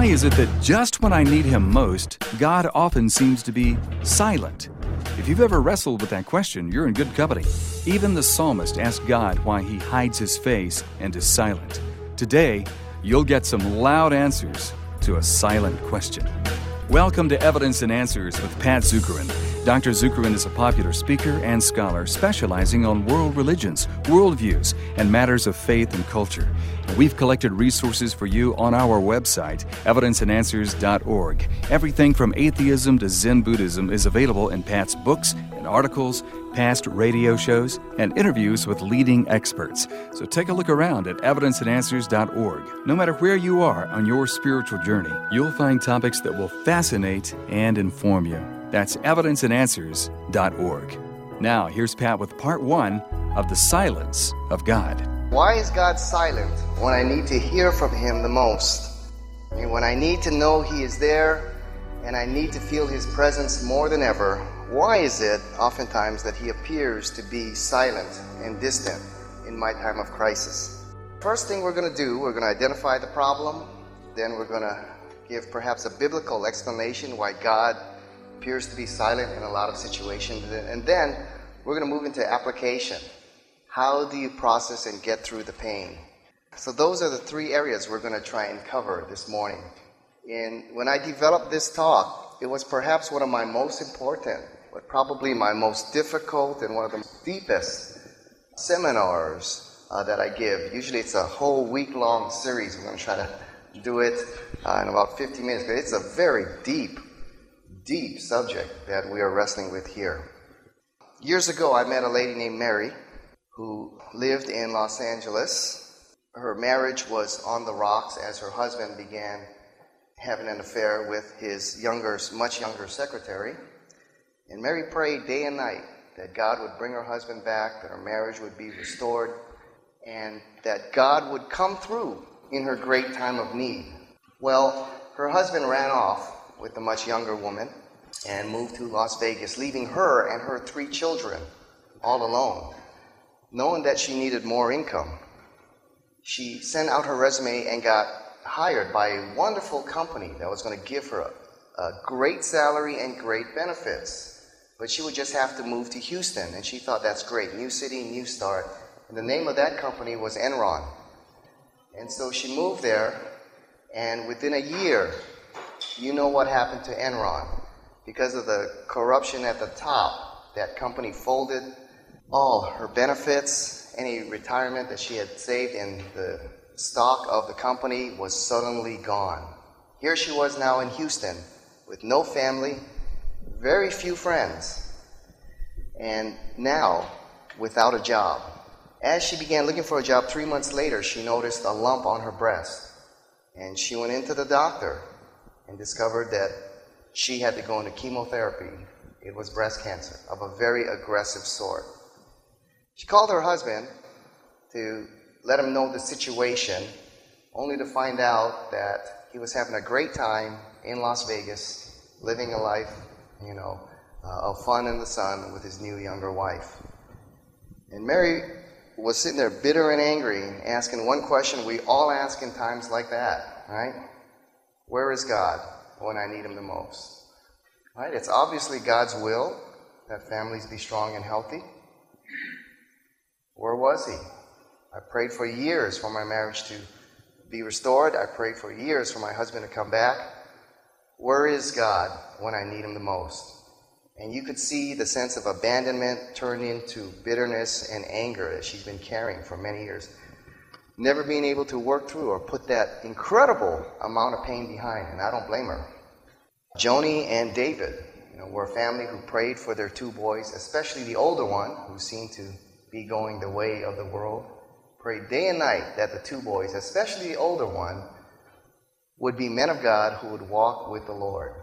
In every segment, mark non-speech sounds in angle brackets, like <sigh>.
Why is it that just when I need Him most, God often seems to be silent? If you've ever wrestled with that question, you're in good company. Even the psalmist asked God why He hides His face and is silent. Today, you'll get some loud answers to a silent question. Welcome to Evidence and Answers with Pat Zukeran. Dr. Zukeran is a popular speaker and scholar specializing on world religions, worldviews, and matters of faith and culture. We've collected resources for you on our website, evidenceandanswers.org. Everything from atheism to Zen Buddhism is available in Pat's books and articles, past radio shows, and interviews with leading experts. So take a look around at evidenceandanswers.org. No matter where you are on your spiritual journey, you'll find topics that will fascinate and inform you. That's evidenceandanswers.org. Now, here's Pat with part one of The Silence of God. Why is God silent when I need to hear from Him the most? And when I need to know He is there and I need to feel His presence more than ever, why is it oftentimes that He appears to be silent and distant in my time of crisis? First thing we're going to do, we're going to identify the problem, then we're going to give perhaps a biblical explanation why God appears to be silent in a lot of situations, and then we're going to move into application. How do you process and get through the pain? So, those are the three areas we're going to try and cover this morning. And when I developed this talk, it was perhaps one of my most important, but probably my most difficult and one of the deepest seminars uh, that I give. Usually, it's a whole week long series. We're going to try to do it uh, in about 50 minutes, but it's a very deep, deep subject that we are wrestling with here. Years ago, I met a lady named Mary who lived in Los Angeles. Her marriage was on the rocks as her husband began having an affair with his younger, much younger secretary. And Mary prayed day and night that God would bring her husband back, that her marriage would be restored, and that God would come through in her great time of need. Well, her husband ran off with the much younger woman and moved to Las Vegas, leaving her and her three children all alone knowing that she needed more income, she sent out her resume and got hired by a wonderful company that was going to give her a, a, great salary and great benefits. But she would just have to move to Houston, and she thought that's great. New city, new start. And the name of that company was Enron. And so she moved there, and within a year, you know what happened to Enron. Because of the corruption at the top, that company folded all her benefits, any retirement that she had saved in the stock of the company was suddenly gone. Here she was now in Houston with no family, very few friends, and now without a job. As she began looking for a job three months later, she noticed a lump on her breast. And she went into the doctor and discovered that she had to go into chemotherapy. It was breast cancer of a very aggressive sort. She called her husband to let him know the situation, only to find out that he was having a great time in Las Vegas, living a life, you know, uh, of fun in the sun with his new younger wife. And Mary was sitting there bitter and angry, asking one question we all ask in times like that, right? Where is God when I need him the most? Right? It's obviously God's will that families be strong and healthy. Where was he? I prayed for years for my marriage to be restored. I prayed for years for my husband to come back. Where is God when I need him the most? And you could see the sense of abandonment turn into bitterness and anger that she's been carrying for many years. Never being able to work through or put that incredible amount of pain behind, and I don't blame her. Joni and David you know, were a family who prayed for their two boys, especially the older one, who seemed to be going the way of the world. prayed day and night that the two boys, especially the older one, would be men of God who would walk with the Lord.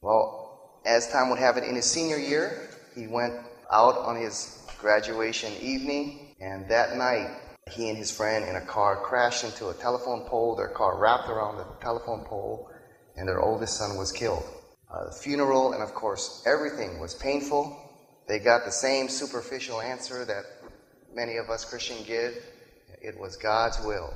Well, as time would have it, in his senior year, he went out on his graduation evening, and that night, he and his friend in a car crashed into a telephone pole. Their car wrapped around the telephone pole, and their oldest son was killed. Uh, the funeral, and of course, everything was painful. They got the same superficial answer that many of us Christians give. It was God's will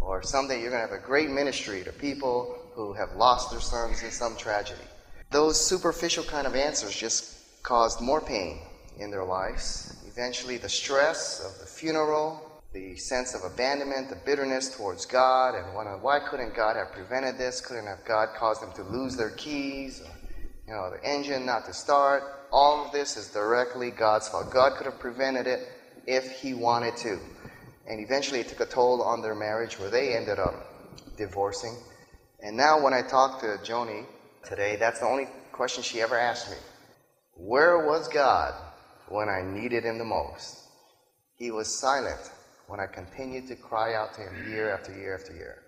Or someday you're going to have a great ministry to people who have lost their sons in some tragedy. Those superficial kind of answers just caused more pain in their lives. Eventually, the stress of the funeral, the sense of abandonment, the bitterness towards God, and wondering why couldn't God have prevented this? Couldn't have God caused them to lose their keys? Or, you know, the engine not to start. All of this is directly God's fault. God could have prevented it if He wanted to. And eventually it took a toll on their marriage where they ended up divorcing. And now when I talk to Joni today, that's the only question she ever asked me. Where was God when I needed Him the most? He was silent when I continued to cry out to Him year after year after year.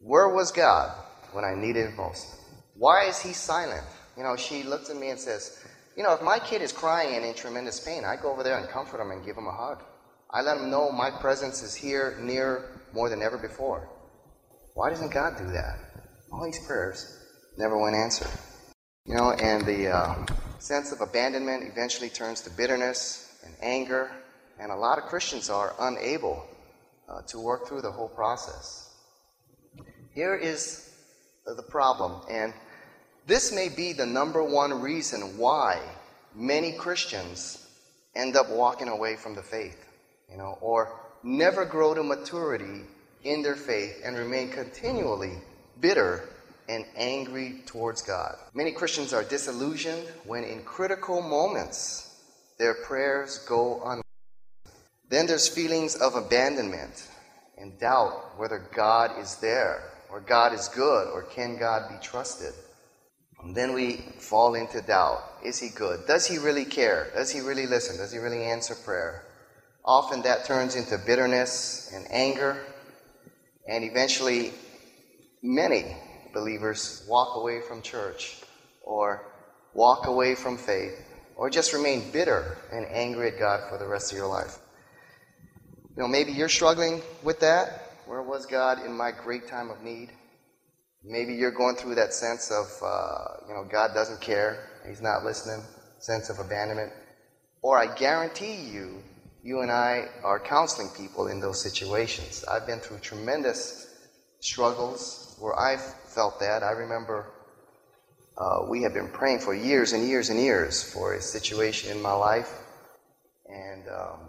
Where was God when I needed Him most? Why is He silent? You know, she looks at me and says, You know, if my kid is crying and in tremendous pain, I go over there and comfort him and give him a hug. I let him know my presence is here, near, more than ever before. Why doesn't God do that? All these prayers never went answered. You know, and the uh, sense of abandonment eventually turns to bitterness and anger, and a lot of Christians are unable uh, to work through the whole process. Here is the problem, and this may be the number one reason why many Christians end up walking away from the faith, you know, or never grow to maturity in their faith and remain continually bitter and angry towards God. Many Christians are disillusioned when in critical moments their prayers go unanswered. Then there's feelings of abandonment and doubt whether God is there or God is good or can God be trusted. And then we fall into doubt. Is he good? Does he really care? Does he really listen? Does he really answer prayer? Often that turns into bitterness and anger, and eventually, many believers walk away from church or walk away from faith or just remain bitter and angry at God for the rest of your life. You know, maybe you're struggling with that. Where was God in my great time of need? Maybe you're going through that sense of, uh, you know, God doesn't care, He's not listening, sense of abandonment. Or I guarantee you, you and I are counseling people in those situations. I've been through tremendous struggles where I've felt that. I remember uh, we had been praying for years and years and years for a situation in my life. And um,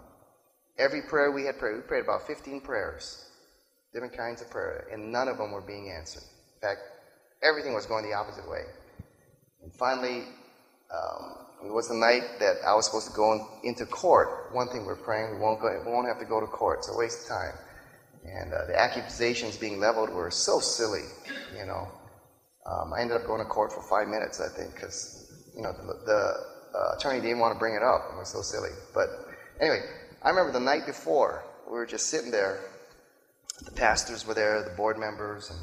every prayer we had prayed, we prayed about 15 prayers, different kinds of prayer, and none of them were being answered. In fact, everything was going the opposite way. And finally, um, it was the night that I was supposed to go in, into court. One thing we're praying, we won't, go, we won't have to go to court. It's a waste of time. And uh, the accusations being leveled were so silly, you know. Um, I ended up going to court for five minutes, I think, because, you know, the, the uh, attorney didn't want to bring it up. It was so silly. But anyway, I remember the night before, we were just sitting there. The pastors were there, the board members, and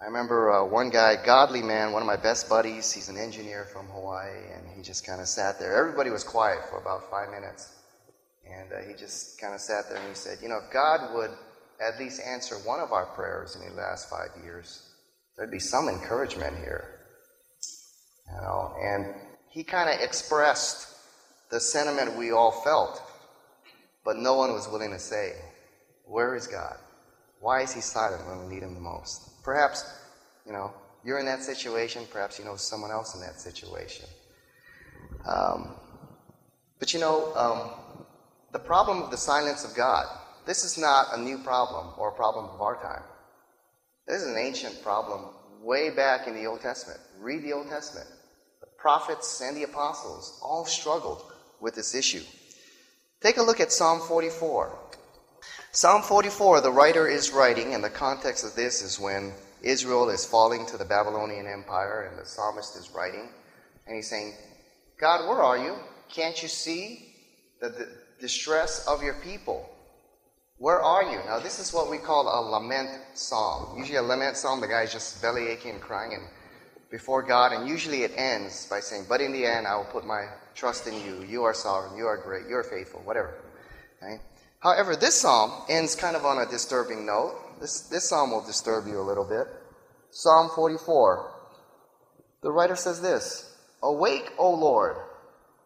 I remember uh, one guy, godly man, one of my best buddies. He's an engineer from Hawaii, and he just kind of sat there. Everybody was quiet for about five minutes, and uh, he just kind of sat there and he said, "You know, if God would at least answer one of our prayers in the last five years, there'd be some encouragement here." You know, and he kind of expressed the sentiment we all felt, but no one was willing to say, "Where is God? Why is He silent when we need Him the most?" Perhaps, you know, you're in that situation. Perhaps you know someone else in that situation. Um, but you know, um, the problem of the silence of God, this is not a new problem or a problem of our time. This is an ancient problem way back in the Old Testament. Read the Old Testament. The prophets and the apostles all struggled with this issue. Take a look at Psalm 44. Psalm 44, the writer is writing, and the context of this is when Israel is falling to the Babylonian Empire, and the psalmist is writing, and he's saying, God, where are you? Can't you see the, the distress of your people? Where are you? Now, this is what we call a lament psalm. Usually, a lament psalm, the guy's just belly aching and crying and before God, and usually it ends by saying, But in the end, I will put my trust in you. You are sovereign, you are great, you are faithful, whatever. Okay? However, this psalm ends kind of on a disturbing note. This, this psalm will disturb you a little bit. Psalm 44. The writer says this Awake, O Lord.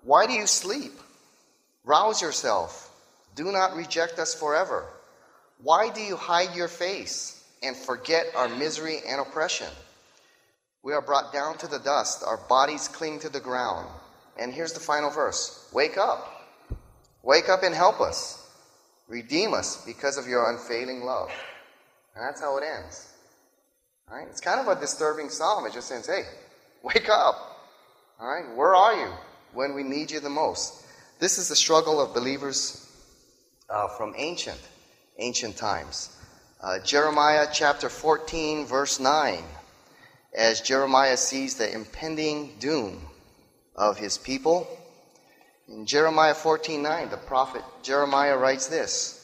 Why do you sleep? Rouse yourself. Do not reject us forever. Why do you hide your face and forget our misery and oppression? We are brought down to the dust, our bodies cling to the ground. And here's the final verse Wake up. Wake up and help us. Redeem us because of your unfailing love. And that's how it ends. All right? It's kind of a disturbing psalm. It just says, hey, <laughs> wake up. All right? Where are you when we need you the most? This is the struggle of believers uh, from ancient, ancient times. Uh, Jeremiah chapter 14, verse 9. As Jeremiah sees the impending doom of his people, in Jeremiah 14, 9, the prophet Jeremiah writes this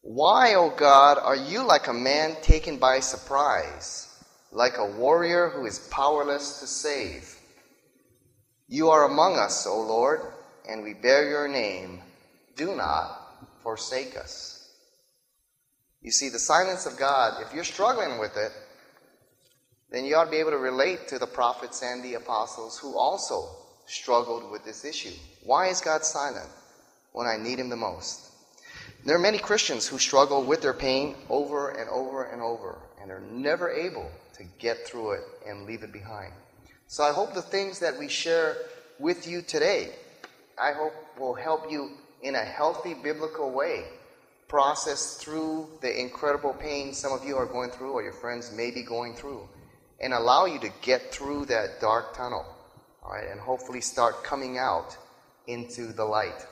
why, O God, are you like a man taken by surprise, like a warrior who is powerless to save? You are among us, O Lord, and we bear your name. Do not forsake us. You see, the silence of God, if you're struggling with it, then you ought to be able to relate to the prophets and the apostles who also struggled with this issue. Why is God silent when I need him the most? There are many Christians who struggle with their pain over and over and over, and are never able to get through it and leave it behind. So I hope the things that we share with you today, I hope will help you in a healthy biblical way process through the incredible pain some of you are going through or your friends may be going through and allow you to get through that dark tunnel all right and hopefully start coming out into the light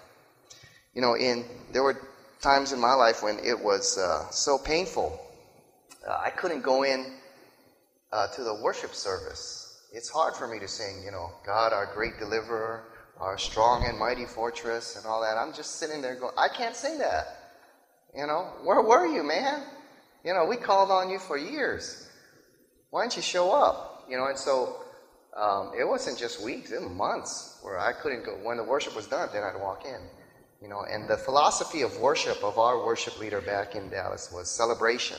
you know in there were times in my life when it was uh, so painful. Uh, I couldn't go in uh, to the worship service. It's hard for me to sing, you know, God, our great deliverer, our strong and mighty fortress, and all that. I'm just sitting there going, I can't sing that. You know, where were you, man? You know, we called on you for years. Why didn't you show up? You know, and so um, it wasn't just weeks, it was months where I couldn't go. When the worship was done, then I'd walk in. You know, and the philosophy of worship of our worship leader back in Dallas was celebration.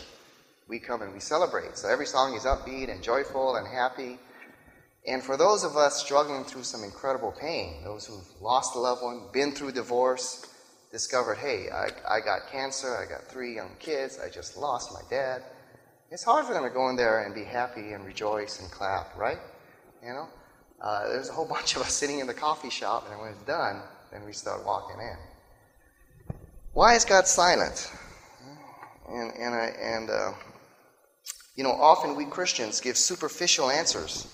We come and we celebrate. So every song is upbeat and joyful and happy. And for those of us struggling through some incredible pain, those who've lost a loved one, been through divorce, discovered, hey, I, I got cancer, I got three young kids, I just lost my dad. It's hard for them to go in there and be happy and rejoice and clap, right? You know? Uh, there's a whole <laughs> bunch of us sitting in the coffee shop, and when it's done, then we start walking in. Why is God silent? And, and, I, and uh, you know, often we Christians give superficial answers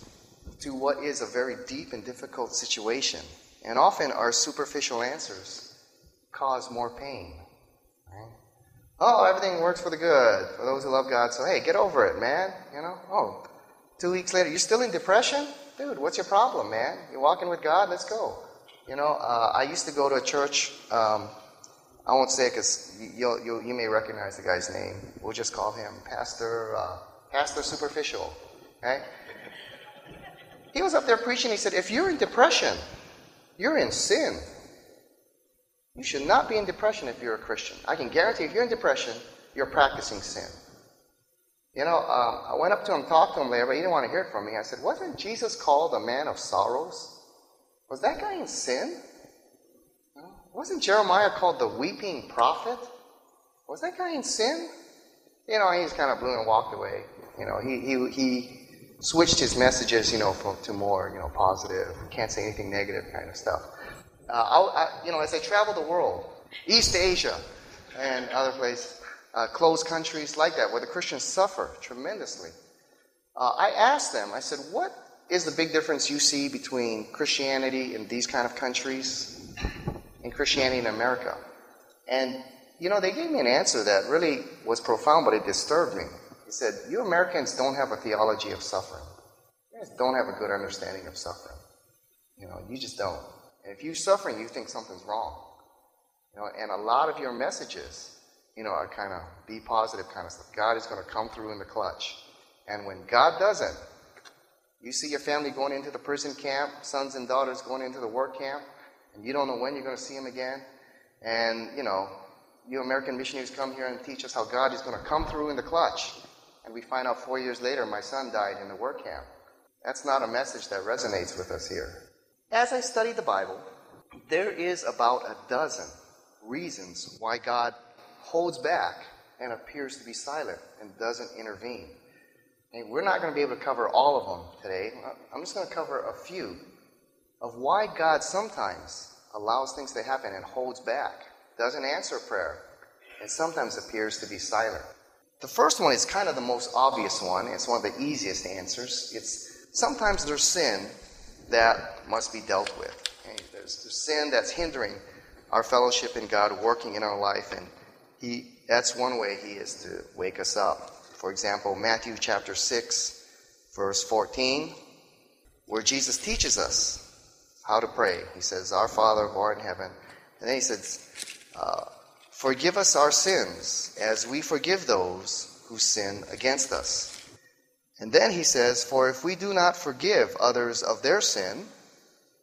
to what is a very deep and difficult situation. And often our superficial answers cause more pain. Oh, everything works for the good for those who love God. So, hey, get over it, man. You know, oh, two weeks later, you're still in depression? Dude, what's your problem, man? You're walking with God? Let's go. You know, uh, I used to go to a church um, I won't say it because you you you may recognize the guy's name. We'll just call him Pastor uh, Pastor Superficial. Okay? He was up there preaching. He said, "If you're in depression, you're in sin. You should not be in depression if you're a Christian. I can guarantee if you're in depression, you're practicing sin." You know, um, I went up to him, talked to him later, but he didn't want to hear it from me. I said, "Wasn't Jesus called a man of sorrows? Was that guy in sin?" Wasn't Jeremiah called the weeping prophet? Was that guy in sin? You know, he's kind of blew and walked away. You know, he, he, he switched his messages, you know, from, to more, you know, positive, can't say anything negative kind of stuff. Uh, I, you know, as I travel the world, East Asia and other places, uh, closed countries like that, where the Christians suffer tremendously, uh, I asked them, I said, what is the big difference you see between Christianity in these kind of countries and Christianity in America. And, you know, they gave me an answer that really was profound, but it disturbed me. He said, You Americans don't have a theology of suffering. You don't have a good understanding of suffering. You know, you just don't. If you're suffering, you think something's wrong. You know, and a lot of your messages, you know, are kind of be positive kind of stuff. God is going to come through in the clutch. And when God doesn't, you see your family going into the prison camp, sons and daughters going into the work camp, and you don't know when you're going to see them again. And, you know, you American missionaries come here and teach us how God is going to come through in the clutch. And we find out four years later my son died in the work camp. That's not a message that resonates with us here. As I study the Bible, there is about a dozen reasons why God holds back and appears to be silent and doesn't intervene. And we're not going to be able to cover all of them today. I'm just going to cover a few of why God sometimes allows things to happen and holds back, doesn't answer prayer, and sometimes appears to be silent. The first one is kind of the most obvious one. It's one of the easiest answers. It's sometimes there's sin that must be dealt with. Okay? There's, there's sin that's hindering our fellowship in God working in our life, and He that's one way He is to wake us up. For example, Matthew chapter 6, verse 14, where Jesus teaches us how to pray. He says, Our Father who art in heaven. And then he says, uh, Forgive us our sins as we forgive those who sin against us. And then he says, For if we do not forgive others of their sin,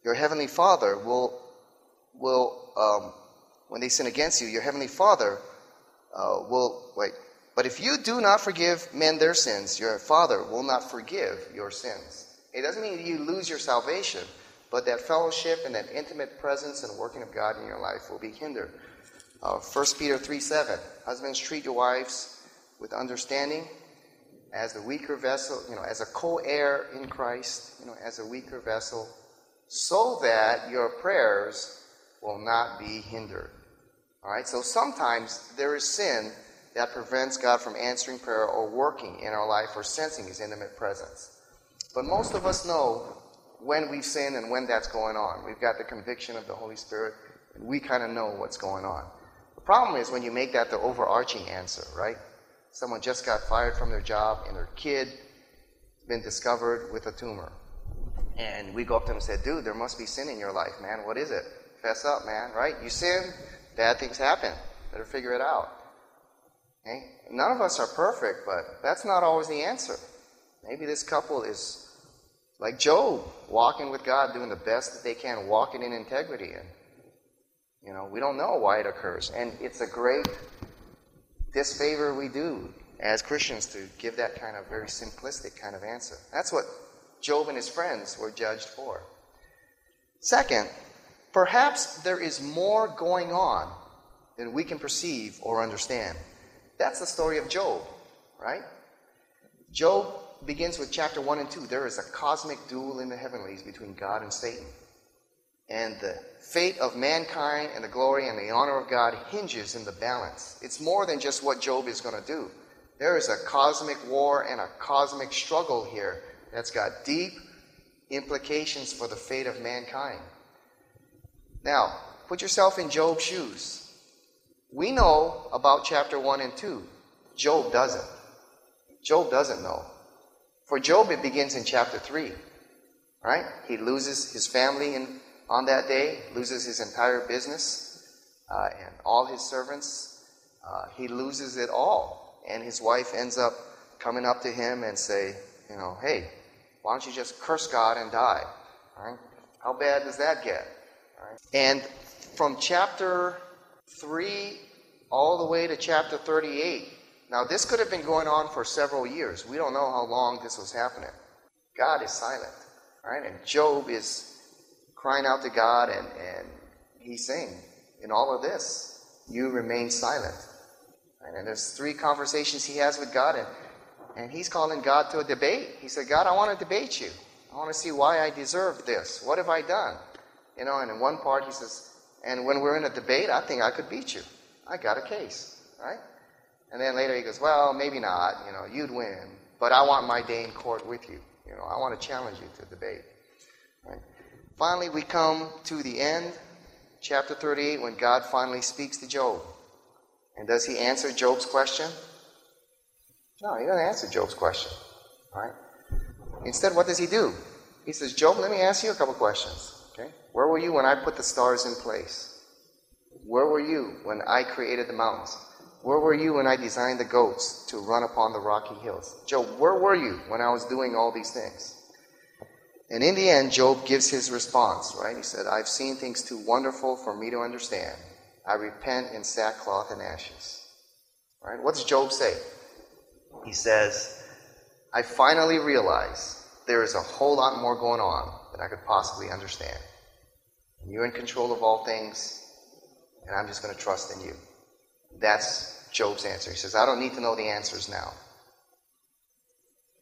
your heavenly Father will, will um, when they sin against you, your heavenly Father uh, will, wait, but if you do not forgive men their sins, your Father will not forgive your sins. It doesn't mean you lose your salvation, but that fellowship and that intimate presence and working of God in your life will be hindered. Uh, 1 Peter 3 7. Husbands, treat your wives with understanding as a weaker vessel, you know, as a co heir in Christ, you know, as a weaker vessel, so that your prayers will not be hindered. All right, so sometimes there is sin that prevents God from answering prayer or working in our life or sensing His intimate presence. But most of us know when we've sinned and when that's going on. We've got the conviction of the Holy Spirit, and we kind of know what's going on. The problem is when you make that the overarching answer, right? Someone just got fired from their job, and their kid been discovered with a tumor. And we go up to them and say, dude, there must be sin in your life, man. What is it? Fess up, man, right? You sin, bad things happen. Better figure it out. Okay? None of us are perfect, but that's not always the answer. Maybe this couple is like Job, walking with God, doing the best that they can, walking in integrity. And, you know, we don't know why it occurs. And it's a great disfavor we do as Christians to give that kind of very simplistic kind of answer. That's what Job and his friends were judged for. Second, perhaps there is more going on than we can perceive or understand. That's the story of Job, right? Job begins with chapter 1 and 2. There is a cosmic duel in the heavenlies between God and Satan. And the fate of mankind and the glory and the honor of God hinges in the balance. It's more than just what Job is going to do. There is a cosmic war and a cosmic struggle here that's got deep implications for the fate of mankind. Now, put yourself in Job's shoes. We know about chapter 1 and 2. Job doesn't. Job doesn't know. For Job, it begins in chapter 3. Right? He loses his family in, on that day, loses his entire business uh, and all his servants. Uh, he loses it all. And his wife ends up coming up to him and say, you know, hey, why don't you just curse God and die? How bad does that get? And from chapter 3 all the way to chapter 38, now, this could have been going on for several years. We don't know how long this was happening. God is silent, right? And Job is crying out to God, and, and he's saying, in all of this, you remain silent. And there's three conversations he has with God, and, and he's calling God to a debate. He said, God, I want to debate you. I want to see why I deserve this. What have I done? You know, and in one part he says, and when we're in a debate, I think I could beat you. I got a case, right? And then later he goes, well, maybe not. You know, you'd win, but I want my day in court with you. You know, I want to challenge you to debate. Right? Finally, we come to the end, chapter 38, when God finally speaks to Job. And does he answer Job's question? No, he doesn't answer Job's question. Right? Instead, what does he do? He says, Job, let me ask you a couple questions. Okay? Where were you when I put the stars in place? Where were you when I created the mountains? Where were you when I designed the goats to run upon the rocky hills? Job, where were you when I was doing all these things? And in the end, Job gives his response, right? He said, I've seen things too wonderful for me to understand. I repent in sackcloth and ashes. Right? What does Job say? He says, I finally realize there is a whole lot more going on than I could possibly understand. You're in control of all things, and I'm just going to trust in you. That's Job's answer. He says, I don't need to know the answers now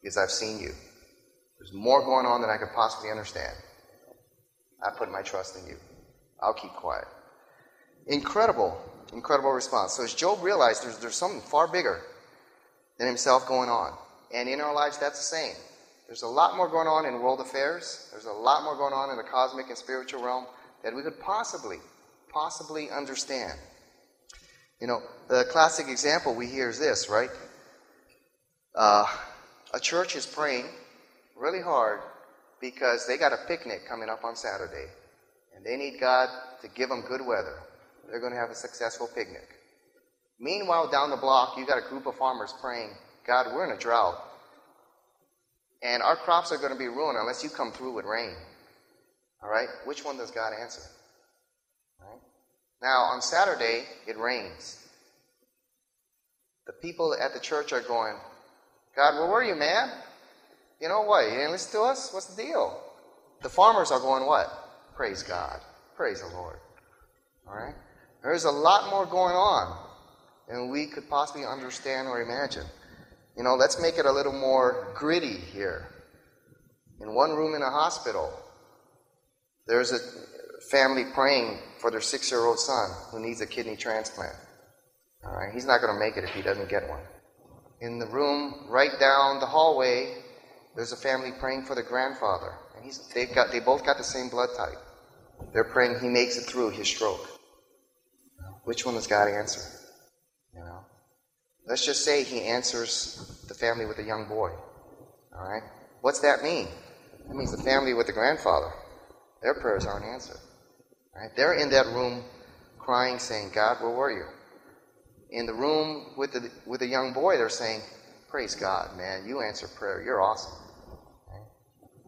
because I've seen you. There's more going on than I could possibly understand. I put my trust in you. I'll keep quiet. Incredible, incredible response. So as Job realized there's, there's something far bigger than himself going on. And in our lives, that's the same. There's a lot more going on in world affairs. There's a lot more going on in the cosmic and spiritual realm that we could possibly, possibly understand. You know, the classic example we hear is this, right? Uh, a church is praying really hard because they got a picnic coming up on Saturday and they need God to give them good weather. They're going to have a successful picnic. Meanwhile, down the block, you got a group of farmers praying, God, we're in a drought. And our crops are going to be ruined unless you come through with rain. All right? Which one does God answer? Now, on Saturday, it rains. The people at the church are going, God, where were you, man? You know what? You didn't listen to us? What's the deal? The farmers are going, what? Praise God. Praise the Lord. All right? There's a lot more going on than we could possibly understand or imagine. You know, let's make it a little more gritty here. In one room in a hospital, there's a family praying for their six year old son who needs a kidney transplant. All right, he's not going to make it if he doesn't get one. In the room right down the hallway, there's a family praying for the grandfather, and he's, they've got, they both got the same blood type. They're praying he makes it through his stroke. Which one does God answer? You know, let's just say He answers the family with a young boy. All right, what's that mean? That means the family with the grandfather, their prayers aren't answered. Right? They're in that room crying, saying, "God, where were you?" In the room with the with the young boy, they're saying, "Praise God, man! You answer prayer. You're awesome."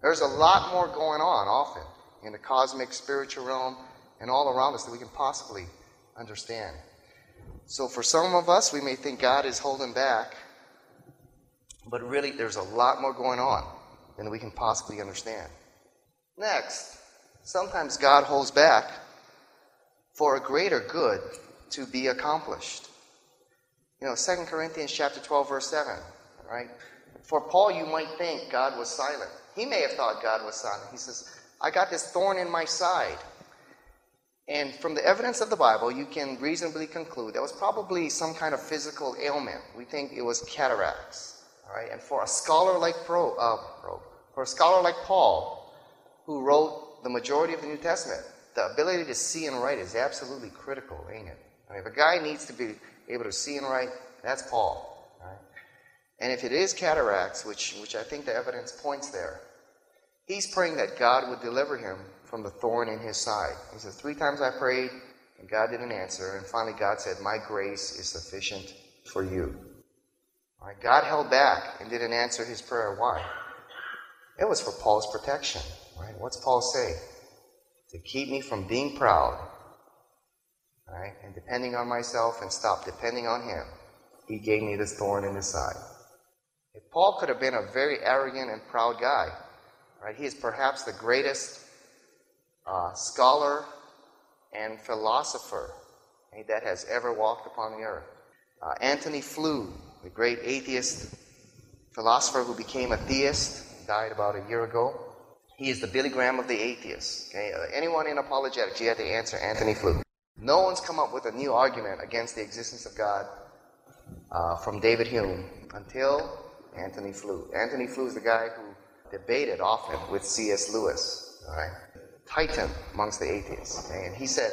There's a lot more going on often in the cosmic spiritual realm and all around us that we can possibly understand. So, for some of us, we may think God is holding back, but really, there's a lot more going on than we can possibly understand. Next, sometimes God holds back for a greater good to be accomplished. You know, 2 Corinthians chapter 12, verse 7, right? For Paul, you might think God was silent. He may have thought God was silent. He says, I got this thorn in my side. And from the evidence of the Bible, you can reasonably conclude that was probably some kind of physical ailment. We think it was cataracts. All right? And for a scholar like Pro, uh, Pro, for a scholar like Paul, who wrote the majority of the New Testament, the ability to see and write is absolutely critical, ain't it? I mean, if a guy needs to be able to see and write, that's Paul. Right? And if it is cataracts, which, which I think the evidence points there, he's praying that God would deliver him from the thorn in his side. He says, Three times I prayed, and God didn't answer. And finally, God said, My grace is sufficient for you. Right, God held back and didn't answer his prayer. Why? It was for Paul's protection. Right? What's Paul say? To keep me from being proud right, and depending on myself and stop depending on him, he gave me this thorn in his side. If Paul could have been a very arrogant and proud guy, right, he is perhaps the greatest uh, scholar and philosopher that has ever walked upon the earth. Uh, Antony Flew, the great atheist philosopher who became a theist, died about a year ago. He is the Billy Graham of the atheists. Okay? Uh, anyone in apologetics, you have to answer Antony Flew. No one's come up with a new argument against the existence of God uh, from David Hume until Antony Flew. Antony Flew is the guy who debated often with C.S. Lewis. All right? titan amongst the atheists. And he said,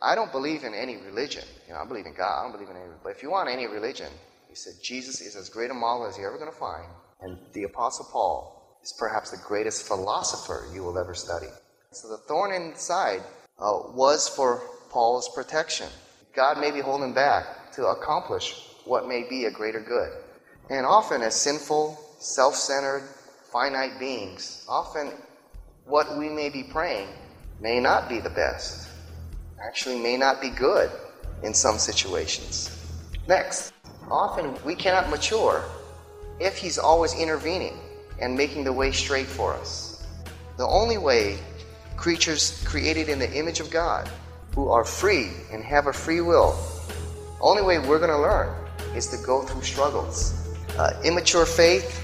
I don't believe in any religion. You know, I believe in God. I don't believe in any. But if you want any religion, he said, Jesus is as great a model as you're ever going to find, and the Apostle Paul is perhaps the greatest philosopher you will ever study. So the thorn inside uh, was for Paul's protection. God may be holding back to accomplish what may be a greater good. And often, as sinful, self centered, finite beings, often what we may be praying may not be the best, actually, may not be good in some situations. Next, often we cannot mature if He's always intervening and making the way straight for us. The only way creatures created in the image of God, who are free and have a free will, the Only way we're going to learn is to go through struggles. Uh, immature faith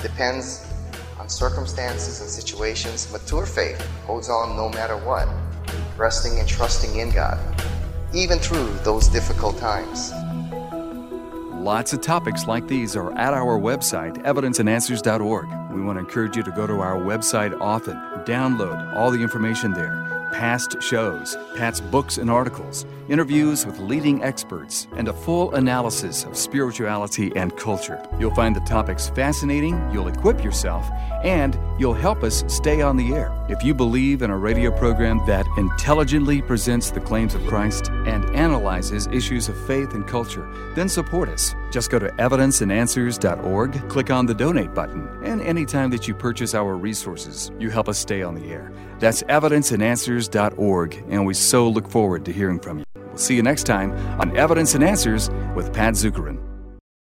depends on circumstances and situations. Mature faith holds on no matter what, resting and trusting in God, even through those difficult times. Lots of topics like these are at our website, evidenceandanswers.org. We want to encourage you to go to our website often, download all the information there past shows, Pat's books and articles, interviews with leading experts, and a full analysis of spirituality and culture. You'll find the topics fascinating, you'll equip yourself, and you'll help us stay on the air. If you believe in a radio program that intelligently presents the claims of Christ and analyzes issues of faith and culture, then support us. Just go to evidenceandanswers.org, click on the donate button, and anytime that you purchase our resources, you help us stay on the air. That's evidenceandanswers.org, and we so look forward to hearing from you. We'll see you next time on Evidence and Answers with Pat Zukeran.